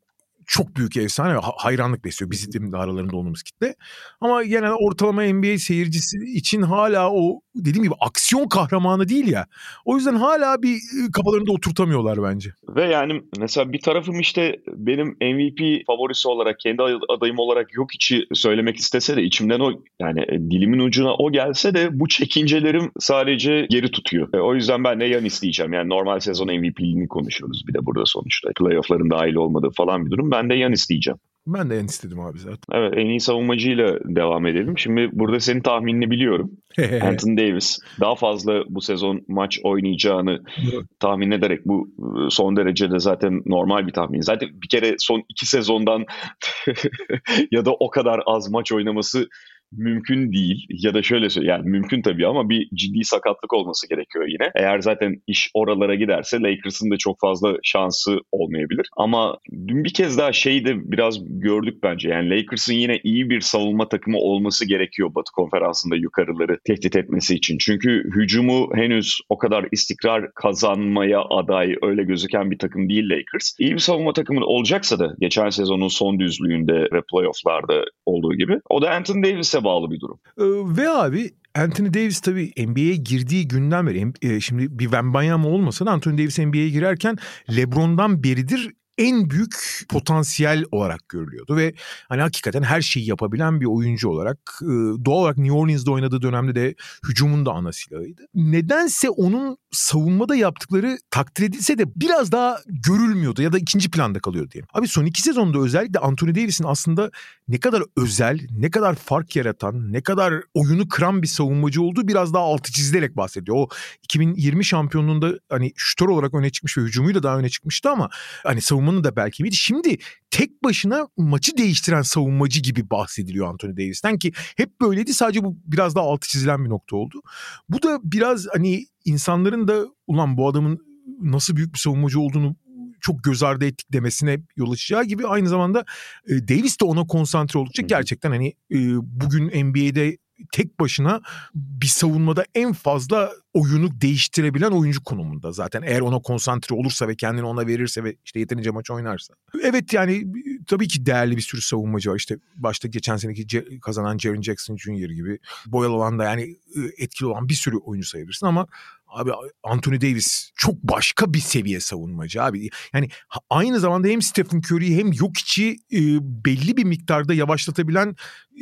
çok büyük efsane ve hayranlık besliyor bizim de aralarında olduğumuz kitle. Ama genel ortalama NBA seyircisi için hala o dediğim gibi aksiyon kahramanı değil ya. O yüzden hala bir kafalarında oturtamıyorlar bence. Ve yani mesela bir tarafım işte benim MVP favorisi olarak kendi adayım olarak yok içi söylemek istese de içimden o yani e, dilimin ucuna o gelse de bu çekincelerim sadece geri tutuyor. E, o yüzden ben de yan isteyeceğim. Yani normal sezon MVP'liğini konuşuyoruz bir de burada sonuçta. Playoff'ların dahil olmadığı falan bir durum. Ben de yan isteyeceğim. Ben de yan istedim abi zaten. Evet en iyi savunmacıyla devam edelim. Şimdi burada senin tahminini biliyorum. *laughs* Anthony Davis daha fazla bu sezon maç oynayacağını tahmin ederek bu e, son derecede zaten normal bir tahmin. Zaten bir kere son iki sezondan *laughs* ya da o kadar az maç oynaması mümkün değil ya da şöyle söyleyeyim yani mümkün tabii ama bir ciddi sakatlık olması gerekiyor yine. Eğer zaten iş oralara giderse Lakers'ın da çok fazla şansı olmayabilir. Ama dün bir kez daha şeyi de biraz gördük bence. Yani Lakers'ın yine iyi bir savunma takımı olması gerekiyor Batı konferansında yukarıları tehdit etmesi için. Çünkü hücumu henüz o kadar istikrar kazanmaya aday öyle gözüken bir takım değil Lakers. İyi bir savunma takımı olacaksa da geçen sezonun son düzlüğünde ve playofflarda olduğu gibi o da Anthony Davis'e Davis'e bağlı bir durum. Ee, ve abi Anthony Davis tabii NBA'ye girdiği günden beri e, şimdi bir Wembanyama olmasa da Anthony Davis NBA'ye girerken LeBron'dan beridir en büyük potansiyel olarak görülüyordu ve hani hakikaten her şeyi yapabilen bir oyuncu olarak doğal olarak New Orleans'da oynadığı dönemde de hücumun da ana silahıydı. Nedense onun savunmada yaptıkları takdir edilse de biraz daha görülmüyordu ya da ikinci planda kalıyordu diyelim. Abi son iki sezonda özellikle Anthony Davis'in aslında ne kadar özel, ne kadar fark yaratan, ne kadar oyunu kıran bir savunmacı olduğu biraz daha altı çizilerek bahsediyor. O 2020 şampiyonluğunda hani şutör olarak öne çıkmış ve hücumuyla daha öne çıkmıştı ama hani savunmanın da belki miydi. Şimdi tek başına maçı değiştiren savunmacı gibi bahsediliyor Anthony Davis'ten ki hep böyleydi sadece bu biraz daha altı çizilen bir nokta oldu. Bu da biraz hani insanların da ulan bu adamın nasıl büyük bir savunmacı olduğunu çok göz ardı ettik demesine yol açacağı gibi aynı zamanda e, Davis de ona konsantre oldukça gerçekten hani e, bugün NBA'de tek başına bir savunmada en fazla oyunu değiştirebilen oyuncu konumunda zaten eğer ona konsantre olursa ve kendini ona verirse ve işte yeterince maç oynarsa. Evet yani tabii ki değerli bir sürü savunmacı var işte başta geçen seneki kazanan Jaren Jackson Jr. gibi boyalı alanda yani etkili olan bir sürü oyuncu sayabilirsin ama Abi Anthony Davis çok başka bir seviye savunmacı abi. Yani aynı zamanda hem Stephen Curry'i hem Jokic'i e, belli bir miktarda yavaşlatabilen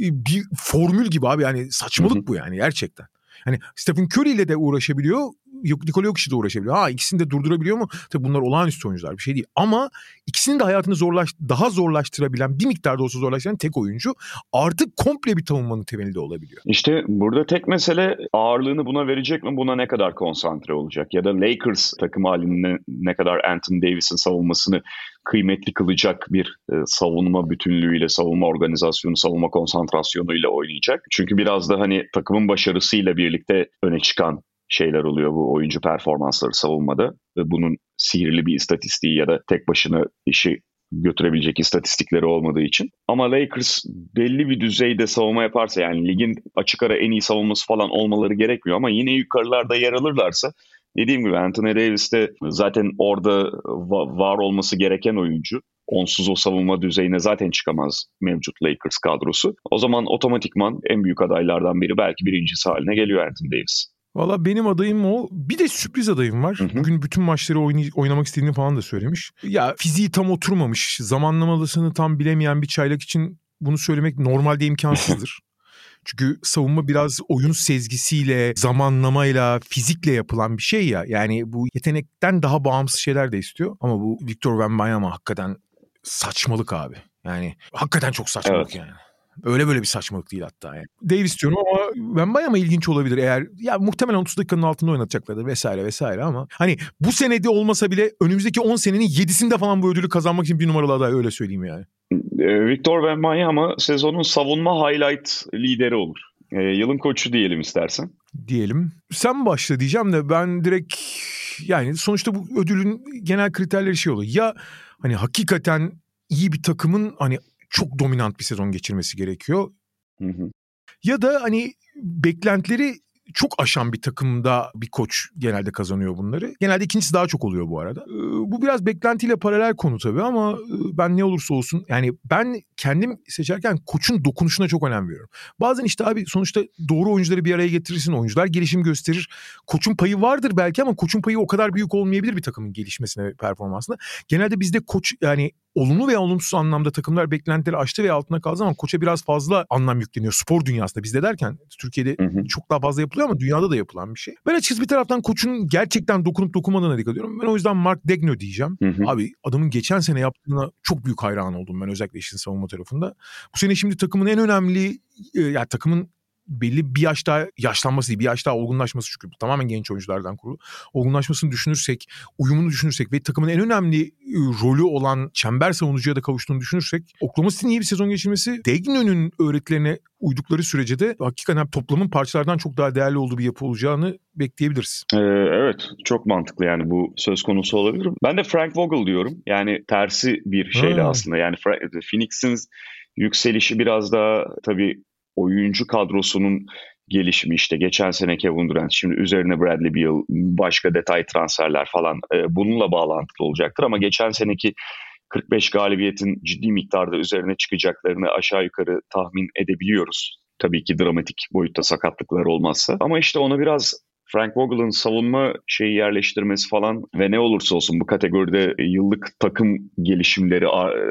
e, bir formül gibi abi. Yani saçmalık bu yani gerçekten. Hani Stephen Curry ile de uğraşabiliyor. Nikola Jokic de uğraşabiliyor. Ha ikisini de durdurabiliyor mu? Tabii bunlar olağanüstü oyuncular bir şey değil. Ama ikisinin de hayatını zorlaş daha zorlaştırabilen bir miktarda olsa zorlaştıran tek oyuncu artık komple bir savunmanın temelinde olabiliyor. İşte burada tek mesele ağırlığını buna verecek mi? Buna ne kadar konsantre olacak? Ya da Lakers takım halinde ne kadar Anthony Davis'in savunmasını kıymetli kılacak bir e, savunma bütünlüğüyle, savunma organizasyonu, savunma konsantrasyonuyla oynayacak. Çünkü biraz da hani takımın başarısıyla birlikte öne çıkan şeyler oluyor bu oyuncu performansları savunmada. Bunun sihirli bir istatistiği ya da tek başına işi götürebilecek istatistikleri olmadığı için. Ama Lakers belli bir düzeyde savunma yaparsa yani ligin açık ara en iyi savunması falan olmaları gerekmiyor ama yine yukarılarda yer alırlarsa dediğim gibi Anthony Davis de zaten orada var olması gereken oyuncu. Onsuz o savunma düzeyine zaten çıkamaz mevcut Lakers kadrosu. O zaman otomatikman en büyük adaylardan biri belki birincisi haline geliyor Anthony Davis. Valla benim adayım o. Bir de sürpriz adayım var. Hı hı. Bugün bütün maçları oynay- oynamak istediğini falan da söylemiş. Ya fiziği tam oturmamış. Zamanlamalısını tam bilemeyen bir çaylak için bunu söylemek normalde imkansızdır. *laughs* Çünkü savunma biraz oyun sezgisiyle, zamanlamayla, fizikle yapılan bir şey ya. Yani bu yetenekten daha bağımsız şeyler de istiyor. Ama bu Victor Wembanyama hakikaten saçmalık abi. Yani hakikaten çok saçmalık Evet. yani. Öyle böyle bir saçmalık değil hatta yani. Davis diyorum ama Wembanyama ilginç olabilir eğer ya muhtemelen 30 dakikanın altında oynatacaklardır vesaire vesaire ama hani bu senede olmasa bile önümüzdeki 10 senenin 7'sinde falan bu ödülü kazanmak için bir numaralı aday öyle söyleyeyim yani. Ee, Victor Wembanyama sezonun savunma highlight lideri olur. Ee, yılın koçu diyelim istersen. diyelim. Sen başla diyeceğim de ben direkt yani sonuçta bu ödülün genel kriterleri şey oluyor. Ya hani hakikaten iyi bir takımın hani çok dominant bir sezon geçirmesi gerekiyor. Hı hı. Ya da hani beklentileri çok aşan bir takımda bir koç genelde kazanıyor bunları. Genelde ikincisi daha çok oluyor bu arada. Ee, Bu biraz beklentiyle paralel konu tabii ama e, ben ne olursa olsun yani ben kendim seçerken koçun dokunuşuna çok önem veriyorum. Bazen işte abi sonuçta doğru oyuncuları bir araya getirirsin. Oyuncular gelişim gösterir. Koçun payı vardır belki ama koçun payı o kadar büyük olmayabilir bir takımın gelişmesine performansına. Genelde bizde koç yani olumlu veya olumsuz anlamda takımlar beklentileri aştı veya altına kaldığı zaman koça biraz fazla anlam yükleniyor. Spor dünyasında bizde derken Türkiye'de Hı hı. çok daha fazla yapılıyor ama dünyada da yapılan bir şey. Ben açıkçası bir taraftan koçun gerçekten dokunup dokunmadığına dikkat ediyorum. Ben o yüzden Mark Degno diyeceğim. Hı hı. Abi adamın geçen sene yaptığına çok büyük hayran oldum ben özellikle işin savunma tarafında. Bu sene şimdi takımın en önemli e, yani takımın belli bir yaş daha yaşlanması değil bir yaş daha olgunlaşması çünkü tamamen genç oyunculardan kurulu. Olgunlaşmasını düşünürsek, uyumunu düşünürsek ve takımın en önemli e, rolü olan çember savunucuya da kavuştuğunu düşünürsek Oklahoma City'nin iyi bir sezon geçirmesi Degno'nun öğretilerine uydukları sürece de hakikaten toplamın parçalardan çok daha değerli olduğu bir yapı olacağını bekleyebiliriz. Ee, evet çok mantıklı yani bu söz konusu olabilir. Ben de Frank Vogel diyorum. Yani tersi bir şeyle Ha. aslında. Yani Phoenix'in yükselişi biraz daha tabii oyuncu kadrosunun gelişimi işte geçen sene Kevin Durant şimdi üzerine Bradley Beal başka detay transferler falan e, bununla bağlantılı olacaktır ama geçen seneki 45 galibiyetin ciddi miktarda üzerine çıkacaklarını aşağı yukarı tahmin edebiliyoruz. Tabii ki dramatik boyutta sakatlıklar olmazsa. Ama işte ona biraz Frank Vogel'ın savunma şeyi yerleştirmesi falan ve ne olursa olsun bu kategoride yıllık takım gelişimleri,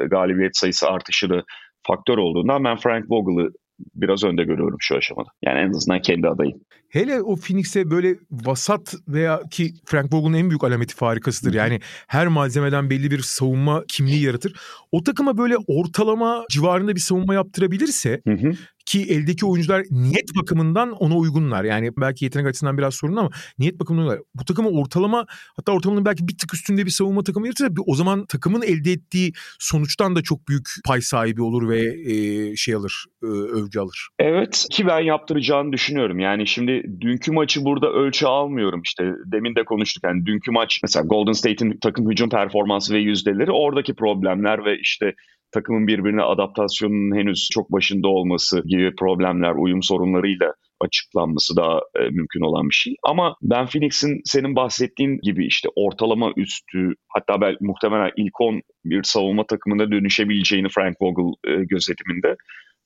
galibiyet sayısı artışı da faktör olduğundan ben Frank Vogel'ı biraz önde görüyorum şu aşamada. Yani en azından kendi adayım. Hele o Phoenix'e böyle vasat veya ki Frank Vogel'ın en büyük alameti farikasıdır. Yani her malzemeden belli bir savunma kimliği yaratır. O takıma böyle ortalama civarında bir savunma yaptırabilirse Hı hı. Ki eldeki oyuncular niyet bakımından ona uygunlar. Yani belki yetenek açısından biraz sorun ama niyet bakımından uygunlar. Bu takıma ortalama hatta ortalamanın belki bir tık üstünde bir savunma takımı yaratırsa o zaman takımın elde ettiği sonuçtan da çok büyük pay sahibi olur ve e, şey alır, e, övgü alır. Evet ki ben yaptıracağını düşünüyorum. Yani şimdi dünkü maçı burada ölçü almıyorum. İşte demin de konuştuk. Yani dünkü maç mesela Golden State'in takım hücum performansı ve yüzdeleri oradaki problemler ve işte takımın birbirine adaptasyonunun henüz çok başında olması gibi problemler, uyum sorunlarıyla açıklanması daha e, mümkün olan bir şey. Ama ben Phoenix'in senin bahsettiğin gibi işte ortalama üstü hatta belki muhtemelen ilk 10 bir savunma takımında dönüşebileceğini Frank Vogel e, gözetiminde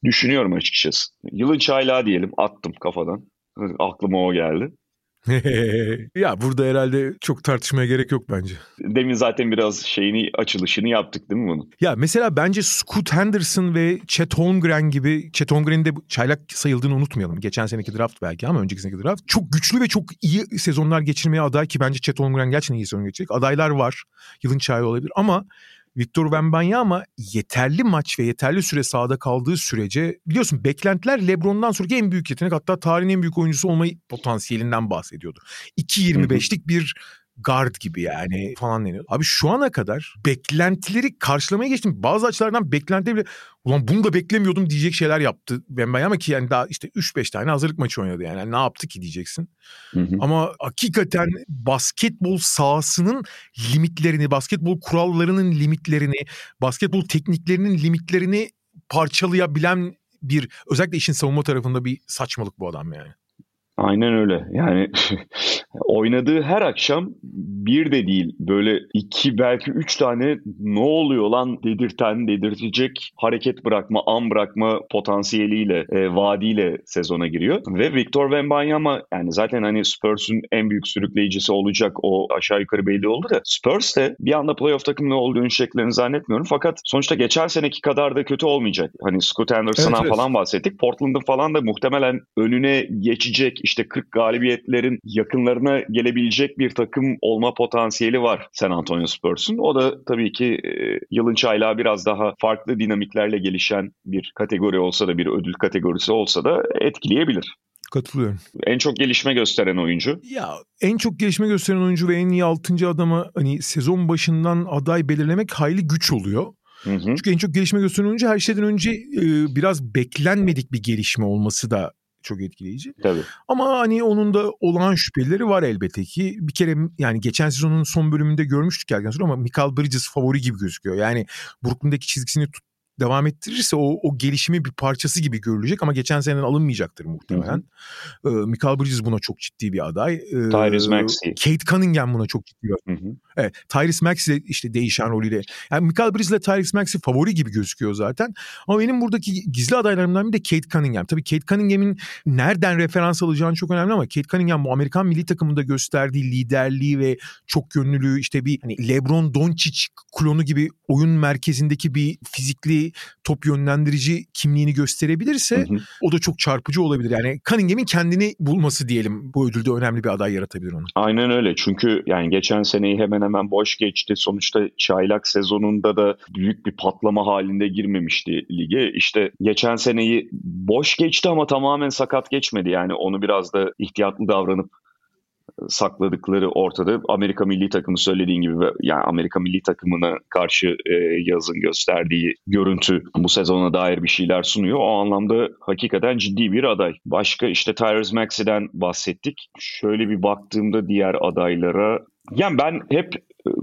düşünüyorum açıkçası. Yılın çaylağı diyelim attım kafadan. Aklıma o geldi. *laughs* ya burada herhalde çok tartışmaya gerek yok bence. Demin zaten biraz şeyini açılışını yaptık değil mi bunun? Ya mesela bence Scoot Henderson ve Chet Holmgren gibi Chet Holmgren'in de çaylak sayıldığını unutmayalım. Geçen seneki draft belki ama önceki seneki draft. Çok güçlü ve çok iyi sezonlar geçirmeye aday ki bence Chet Holmgren gerçekten iyi sezon geçecek. Adaylar var. Yılın çayı olabilir ama Victor Wembanyama yeterli maç ve yeterli süre sahada kaldığı sürece biliyorsun beklentiler LeBron'dan sonraki en büyük yetenek hatta tarihin en büyük oyuncusu olmayı potansiyelinden bahsediyordu. 2.25'lik bir guard gibi yani falan deniyor. Abi şu ana kadar beklentileri karşılamaya geçtim. Bazı açılardan beklentileri bile ulan bunu da beklemiyordum diyecek şeyler yaptı. Wembanyama ki yani daha işte 3-5 tane hazırlık maçı oynadı yani. Yani ne yaptı ki diyeceksin. Hı hı. Ama hakikaten basketbol sahasının limitlerini, basketbol kurallarının limitlerini, basketbol tekniklerinin limitlerini parçalayabilen bir özellikle işin savunma tarafında bir saçmalık bu adam yani. Aynen öyle. Yani *laughs* oynadığı her akşam bir de değil böyle iki belki üç tane ne oluyor lan dedirten, dedirtecek hareket bırakma, an bırakma potansiyeliyle, e, vaadiyle sezona giriyor. Ve Victor Wembanyama yani zaten hani Spurs'un en büyük sürükleyicisi olacak o aşağı yukarı belli oldu da Spurs de bir anda playoff takımı olduğunu şeklerini zannetmiyorum. Fakat sonuçta geçen seneki kadar da kötü olmayacak. Hani Scott Anderson'dan evet, evet. falan bahsettik. Portland'ın falan da muhtemelen önüne geçecek işte 40 galibiyetlerin yakınlarına gelebilecek bir takım olma potansiyeli var San Antonio Spurs'un. O da tabii ki e, yılın çaylağı biraz daha farklı dinamiklerle gelişen bir kategori olsa da bir ödül kategorisi olsa da etkileyebilir. Katılıyorum. En çok gelişme gösteren oyuncu. Ya en çok gelişme gösteren oyuncu ve en iyi 6. adama hani sezon başından aday belirlemek hayli güç oluyor. Hı hı. Çünkü en çok gelişme gösteren oyuncu her şeyden önce e, biraz beklenmedik bir gelişme olması da çok etkileyici. Tabii. Ama hani onun da olağan şüpheleri var elbette ki. Bir kere yani geçen sezonun son bölümünde görmüştük erken sonra ama Michael Bridges favori gibi gözüküyor. Yani Brooklyn'deki çizgisini tut, devam ettirirse o, o gelişimi bir parçası gibi görülecek ama geçen seneden alınmayacaktır muhtemelen. Ee, Michael Bridges buna çok ciddi bir aday. Ee, Tyrese Maxey. Kate Cunningham buna çok ciddi bir aday. Hı hı. Evet, Tyrese Maxey işte değişen rolüyle. Yani Michael Bridges ile Tyrese Maxey favori gibi gözüküyor zaten. Ama benim buradaki gizli adaylarımdan bir de Kate Cunningham. Tabii Kate Cunningham'in nereden referans alacağını çok önemli ama Kate Cunningham bu Amerikan milli takımında gösterdiği liderliği ve çok yönlülüğü işte bir hani LeBron Doncic klonu gibi oyun merkezindeki bir fizikli top yönlendirici kimliğini gösterebilirse hı hı. o da çok çarpıcı olabilir. Yani Cunningham'in kendini bulması diyelim bu ödülde önemli bir aday yaratabilir onu. Aynen öyle. Çünkü yani geçen seneyi hemen hemen boş geçti. Sonuçta çaylak sezonunda da büyük bir patlama halinde girmemişti lige. İşte geçen seneyi boş geçti ama tamamen sakat geçmedi. Yani onu biraz da ihtiyatlı davranıp sakladıkları ortada. Amerika milli takımı söylediğin gibi yani Amerika milli takımına karşı e, yazın gösterdiği görüntü bu sezona dair bir şeyler sunuyor. O anlamda hakikaten ciddi bir aday. Başka işte Tyrese Maxey'den bahsettik. Şöyle bir baktığımda diğer adaylara yani ben hep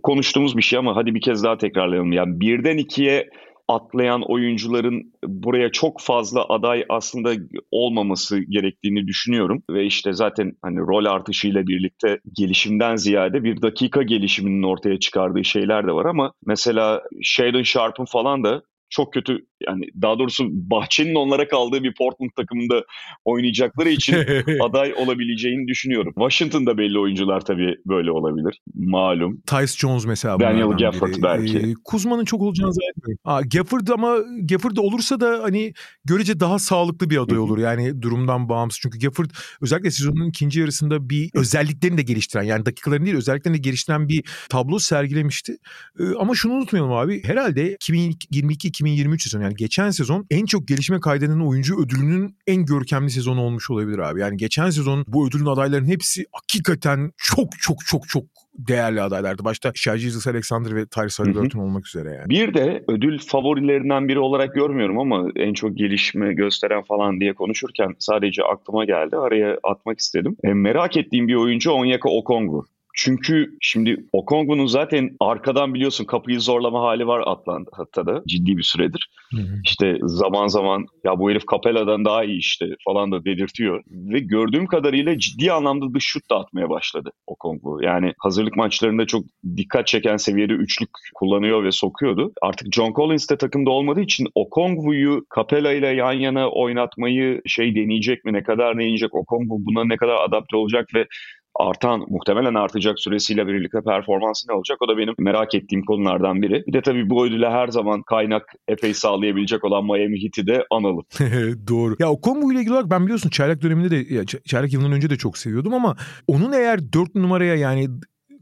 konuştuğumuz bir şey ama hadi bir kez daha tekrarlayalım. Yani birden ikiye atlayan oyuncuların buraya çok fazla aday aslında olmaması gerektiğini düşünüyorum. Ve işte zaten hani rol artışıyla birlikte gelişimden ziyade bir dakika gelişiminin ortaya çıkardığı şeyler de var ama mesela Shadon Sharp'ın falan da çok kötü yani daha doğrusu bahçenin onlara kaldığı bir Portland takımında oynayacakları için *laughs* aday olabileceğini düşünüyorum. Washington'da belli oyuncular tabii böyle olabilir. Malum. Tyce Jones mesela. Daniel Gafford biri. belki. Ee, Kuzma'nın çok olacağını zannetmiyorum. Aa, Gafford ama Gafford olursa da hani görece daha sağlıklı bir aday olur. Yani durumdan bağımsız. Çünkü Gafford özellikle sezonun ikinci yarısında bir özelliklerini de geliştiren yani dakikalarını değil özelliklerini de geliştiren bir tablo sergilemişti. Ee, ama şunu unutmayalım abi. Herhalde 2022-2023 sezonu yani geçen sezon en çok gelişme kaydeden oyuncu ödülünün en görkemli sezonu olmuş olabilir abi. Yani geçen sezon bu ödülün adaylarının hepsi hakikaten çok çok çok çok değerli adaylardı. Başta Shai Jesus Alexander ve Tyrese Haliburton olmak üzere yani. Bir de ödül favorilerinden biri olarak görmüyorum ama en çok gelişme gösteren falan diye konuşurken sadece aklıma geldi. Araya atmak istedim. E, merak ettiğim bir oyuncu Onyeka Okongwu. Çünkü şimdi Okongwu'nun zaten arkadan biliyorsun kapıyı zorlama hali var Atlanta'da ciddi bir süredir. Hı hı. İşte zaman zaman ya bu herif Capella'dan daha iyi işte falan da dedirtiyor. Ve gördüğüm kadarıyla ciddi anlamda dış şut da atmaya başladı Okongwu. Yani hazırlık maçlarında çok dikkat çeken seviyede üçlük kullanıyor ve sokuyordu. Artık John Collins de takımda olmadığı için Okongwu'yu Capella ile yan yana oynatmayı şey deneyecek mi? Ne kadar deneyecek? Okongwu buna ne kadar adapte olacak ve artan muhtemelen artacak süresiyle birlikte performansı ne olacak? O da benim merak ettiğim konulardan biri. Bir de tabii bu ödüle her zaman kaynak epey sağlayabilecek olan Miami Heat'i de analım. *laughs* Doğru. Ya o Kongu ile ilgili olarak ben biliyorsun çaylak döneminde de çaylak yılından önce de çok seviyordum ama onun eğer dört numaraya yani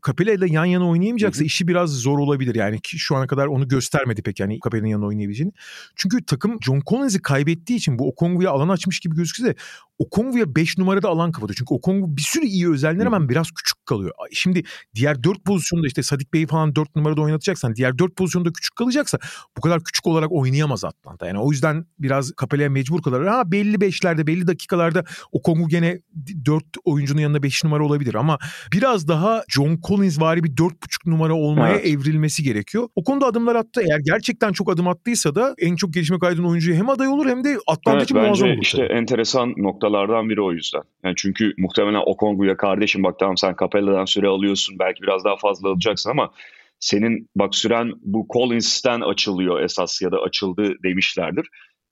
Capella ile yan yana oynayamayacaksa Hı-hı. işi biraz zor olabilir. Yani ki şu ana kadar onu göstermedi pek yani Capella'nın yanına oynayabileceğini. Çünkü takım John Collins'i kaybettiği için bu Okongwu'ya alan açmış gibi gözükse de Okongwu'ya 5 numarada alan kapatıyor. Çünkü Okongwu bir sürü iyi özelliğine rağmen biraz küçük kalıyor. Şimdi diğer 4 pozisyonda işte Sadik Bey'i falan 4 numarada oynatacaksan diğer 4 pozisyonda küçük kalacaksa bu kadar küçük olarak oynayamaz Atlanta. Yani o yüzden biraz Capella'ya mecbur kalır. Ha belli 5'lerde belli dakikalarda Okongwu gene 4 oyuncunun yanında 5 numara olabilir ama biraz daha John Collins Collins vari bir 4.5 numara olmaya Evet. evrilmesi gerekiyor. O konuda adımlar attı. Eğer gerçekten çok adım attıysa da en çok gelişme kaydeden oyuncuya hem aday olur hem de Atlanta Evet için muazzam olur. işte tabii. enteresan noktalardan biri o yüzden. Yani çünkü muhtemelen Okongu'ya kardeşim bak tamam sen Capella'dan süre alıyorsun belki biraz daha fazla alacaksın ama senin bak süren bu Collins'ten açılıyor esas ya da açıldı demişlerdir.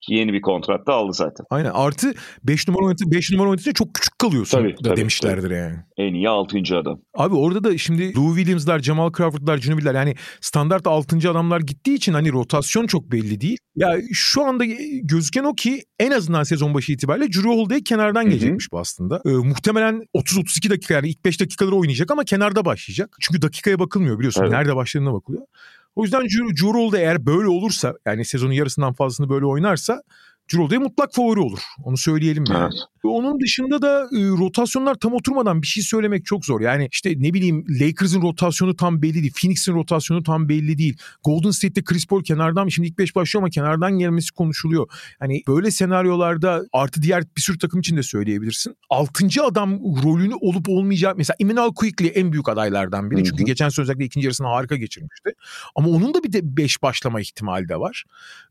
Yeni bir kontratta aldı zaten. Aynen. Artı 5 numara oynatı 5 numara oynatınca çok küçük kalıyorsun Tabii, da tabii, demişlerdir yani. En iyi 6. adam. Abi orada da şimdi Lou Williams'lar, Jamal Crawford'lar, Ginobili'ler yani standart 6. adamlar gittiği için hani rotasyon çok belli değil. Ya şu anda gözüken o ki en azından sezon başı itibariyle Drew Holiday kenardan gelecekmiş bu aslında. Ee, muhtemelen 30-32 dakika yani ilk 5 dakikaları oynayacak ama kenarda başlayacak. Çünkü dakikaya bakılmıyor biliyorsun. Evet. Nerede başladığına bakılıyor. O yüzden Drew Holiday eğer böyle olursa yani sezonun yarısından fazlasını böyle oynarsa Holiday mutlak favori olur. Onu söyleyelim yani. Evet. Onun dışında da e, rotasyonlar tam oturmadan bir şey söylemek çok zor. Yani işte ne bileyim Lakers'ın rotasyonu tam belli değil. Phoenix'in rotasyonu tam belli değil. Golden State'te Chris Paul kenardan şimdi ilk 5 başlıyor ama kenardan gelmesi konuşuluyor. Hani böyle senaryolarda artı diğer bir sürü takım için de söyleyebilirsin. 6. adam rolünü olup olmayacağı mesela Emmanuel Quickly en büyük adaylardan biri. Hı hı. Çünkü geçen sezon özellikle ikinci yarısını harika geçirmişti. Ama onun da bir de 5 başlama ihtimali de var.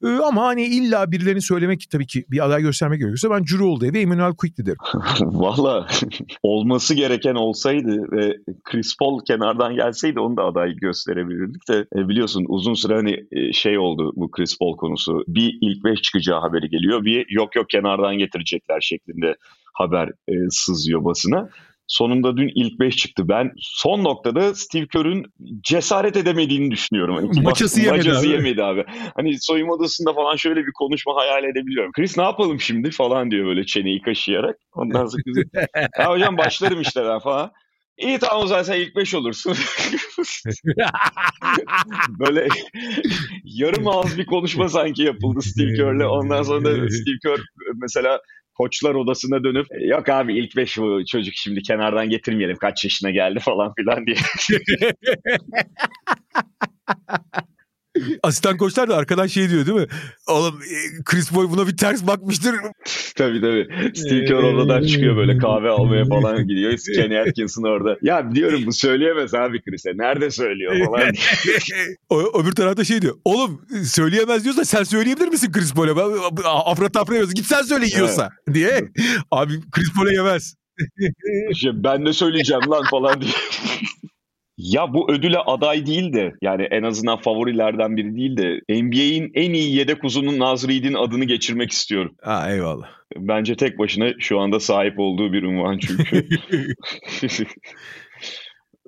Ee, ama hani illa birilerini söylemek tabii ki bir aday göstermek gerekiyorsa ben Holiday ve Emmanuel Quickly derim. *laughs* Valla *laughs* olması gereken olsaydı ve Chris Paul kenardan gelseydi onu da aday gösterebilirdik de e, biliyorsun uzun süre hani e, şey oldu bu Chris Paul konusu. Bir ilk beş çıkacağı haberi geliyor. Bir yok yok kenardan getirecekler şeklinde haber e, sızıyor basına. Sonunda dün ilk 5 çıktı. Ben son noktada Steve Kerr'ün cesaret edemediğini düşünüyorum. Hani Maçası yemedi maçası abi. yemedi abi. Hani soyunma odasında falan şöyle bir konuşma hayal edebiliyorum. Chris ne yapalım şimdi falan diyor böyle çeneyi kaşıyarak. Ondan sonra *laughs* ya hocam başlarım işte ben falan. İyi tamam o zaman sen ilk 5 olursun. *laughs* böyle yarım ağız bir konuşma sanki yapıldı Steve Kerr'le. Ondan sonra da *laughs* Steve Kerr mesela koçlar odasına dönüp yok abi ilk 5 bu çocuk şimdi kenardan getirmeyelim kaç yaşına geldi falan filan diye. *laughs* Asistan koçlar da arkadan şey diyor değil mi? Oğlum e, Chris Paul buna bir ters bakmıştır. *laughs* tabii tabii. Steve Kerr odadan çıkıyor böyle kahve almaya falan gidiyor. *laughs* Kenny Atkinson orada. Ya diyorum bu söyleyemez abi Chris'e. Nerede söylüyor falan *laughs* o, öbür tarafta şey diyor. Oğlum söyleyemez diyorsa sen söyleyebilir misin Chris Paul'e? Afra tafra yiyorsun. Git sen söyle yiyorsa diye. Abi Chris Paul'e yemez. İşte ben de söyleyeceğim lan falan diye. Ya bu ödüle aday değil de yani en azından favorilerden biri değil de NBA'in en iyi yedek uzunun Naz Reed'in adını geçirmek istiyorum. Ha eyvallah. Bence tek başına şu anda sahip olduğu bir unvan çünkü. *laughs*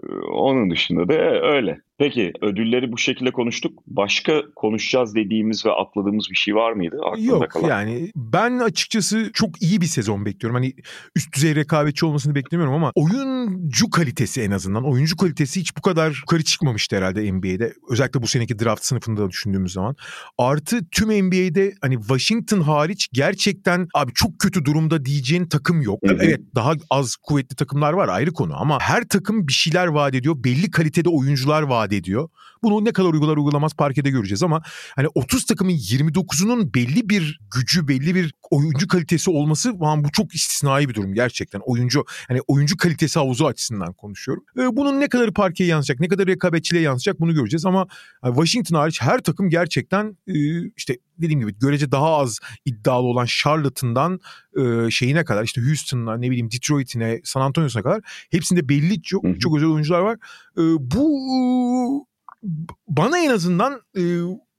*laughs* Onun dışında da öyle. Peki ödülleri bu şekilde konuştuk. Başka konuşacağız dediğimiz ve atladığımız bir şey var mıydı? Aklında Yok kalan? yani ben açıkçası çok iyi bir sezon bekliyorum. Hani üst düzey rekabetçi olmasını beklemiyorum ama oyuncu kalitesi en azından. Oyuncu kalitesi hiç bu kadar yukarı çıkmamıştı herhalde NBA'de. Özellikle bu seneki draft sınıfında düşündüğümüz zaman. Artı tüm NBA'de hani Washington hariç gerçekten abi çok kötü durumda diyeceğin takım yok. Hı hı. Evet daha az kuvvetli takımlar var ayrı konu ama her takım bir şeyler vaat ediyor. Belli kalitede oyuncular vaat ediyor. Bunu ne kadar uygular uygulamaz parkede göreceğiz ama hani 30 takımın 29'unun belli bir gücü, belli bir oyuncu kalitesi olması aman bu çok istisnai bir durum gerçekten. Oyuncu hani oyuncu kalitesi havuzu açısından konuşuyorum. Ee, bunun ne kadar parkeye yansıyacak, ne kadar rekabetçiliğe yansıyacak bunu göreceğiz ama hani Washington hariç her takım gerçekten e, işte dediğim gibi görece daha az iddialı olan Charlotte'ından e, şeyine kadar işte Houston'la ne bileyim Detroit'ine, San Antonio'suna kadar hepsinde belli çok çok özel oyuncular var. E, bu bana en azından e,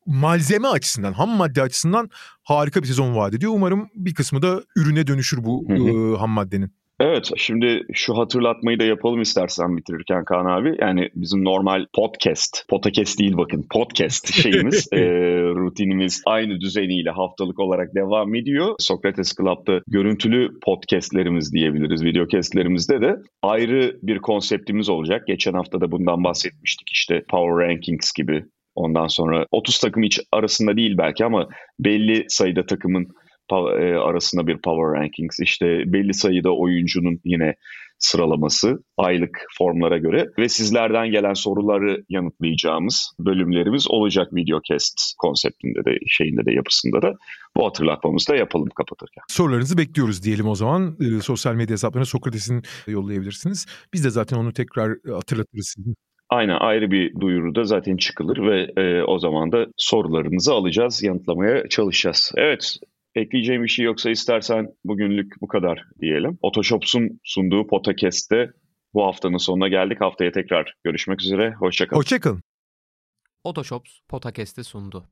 malzeme açısından, ham madde açısından harika bir sezon vaat ediyor. Umarım bir kısmı da ürüne dönüşür bu Hı hı. e, ham maddenin. Evet, şimdi şu hatırlatmayı da yapalım istersen bitirirken Kaan abi. Yani bizim normal podcast, podcast değil bakın podcast *laughs* şeyimiz, e, rutinimiz aynı düzeniyle haftalık olarak devam ediyor. Sokrates Club'da görüntülü podcastlerimiz diyebiliriz, videocastlerimizde de ayrı bir konseptimiz olacak. Geçen hafta da bundan bahsetmiştik işte Power Rankings gibi. Ondan sonra 30 takım hiç arasında değil belki ama belli sayıda takımın arasında bir power rankings işte belli sayıda oyuncunun yine sıralaması aylık formlara göre ve sizlerden gelen soruları yanıtlayacağımız bölümlerimiz olacak videocast konseptinde de şeyinde de yapısında da bu hatırlatmamızı da yapalım kapatırken. Sorularınızı bekliyoruz diyelim o zaman. E, sosyal medya hesaplarına Sokrates'in yollayabilirsiniz. Biz de zaten onu tekrar hatırlatırız sizin. Aynen ayrı bir duyuru da zaten çıkılır ve e, o zaman da sorularınızı alacağız, yanıtlamaya çalışacağız. Evet, ekleyeceğim bir şey yoksa istersen bugünlük bu kadar diyelim. Otoshops'un sunduğu Potakest'te bu haftanın sonuna geldik. Haftaya tekrar görüşmek üzere. Hoşçakalın. Hoşçakalın. Otoshops Potakest'i sundu.